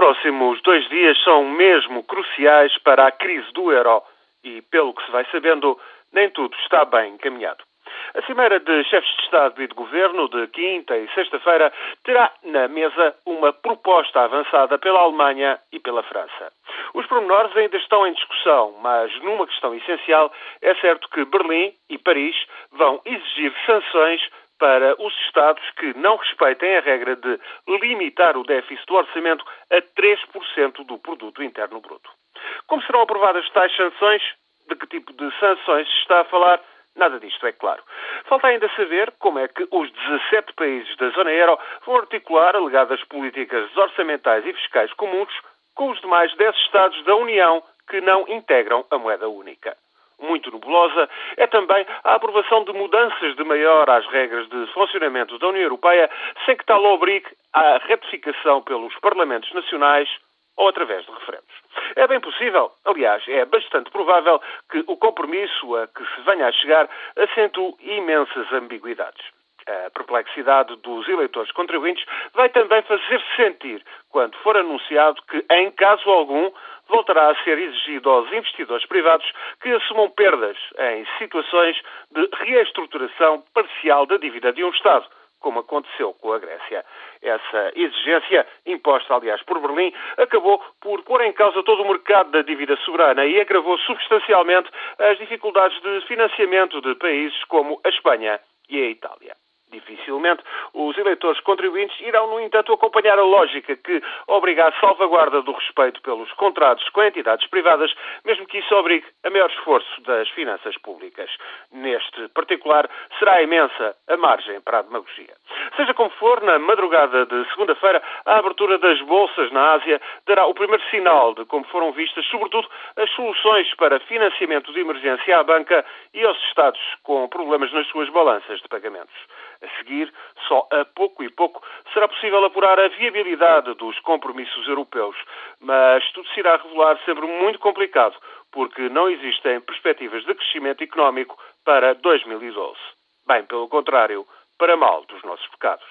próximos dois dias são mesmo cruciais para a crise do euro e, pelo que se vai sabendo, nem tudo está bem encaminhado. A Cimeira de Chefes de Estado e de Governo de quinta e sexta-feira terá na mesa uma proposta avançada pela Alemanha e pela França. Os pormenores ainda estão em discussão, mas numa questão essencial é certo que Berlim e Paris vão exigir sanções para os Estados que não respeitem a regra de limitar o déficit do orçamento a 3% do produto interno bruto. Como serão aprovadas tais sanções? De que tipo de sanções se está a falar? Nada disto é claro. Falta ainda saber como é que os 17 países da zona euro vão articular alegadas políticas orçamentais e fiscais comuns com os demais 10 Estados da União que não integram a moeda única muito nebulosa, é também a aprovação de mudanças de maior às regras de funcionamento da União Europeia, sem que tal obrigue à ratificação pelos Parlamentos Nacionais ou através de referendos. É bem possível, aliás, é bastante provável que o compromisso a que se venha a chegar acentue imensas ambiguidades. A perplexidade dos eleitores contribuintes vai também fazer-se sentir quando for anunciado que, em caso algum, voltará a ser exigido aos investidores privados que assumam perdas em situações de reestruturação parcial da dívida de um Estado, como aconteceu com a Grécia. Essa exigência, imposta aliás por Berlim, acabou por pôr em causa todo o mercado da dívida soberana e agravou substancialmente as dificuldades de financiamento de países como a Espanha e a Itália. Dificilmente os eleitores contribuintes irão, no entanto, acompanhar a lógica que obriga à salvaguarda do respeito pelos contratos com entidades privadas, mesmo que isso obrigue a maior esforço das finanças públicas. Neste particular, será imensa a margem para a demagogia. Seja como for, na madrugada de segunda-feira, a abertura das bolsas na Ásia dará o primeiro sinal de como foram vistas, sobretudo, as soluções para financiamento de emergência à banca e aos Estados com problemas nas suas balanças de pagamentos. A seguir, só a pouco e pouco, será possível apurar a viabilidade dos compromissos europeus, mas tudo se irá revelar sempre muito complicado, porque não existem perspectivas de crescimento económico para 2012. Bem, pelo contrário, para mal dos nossos pecados.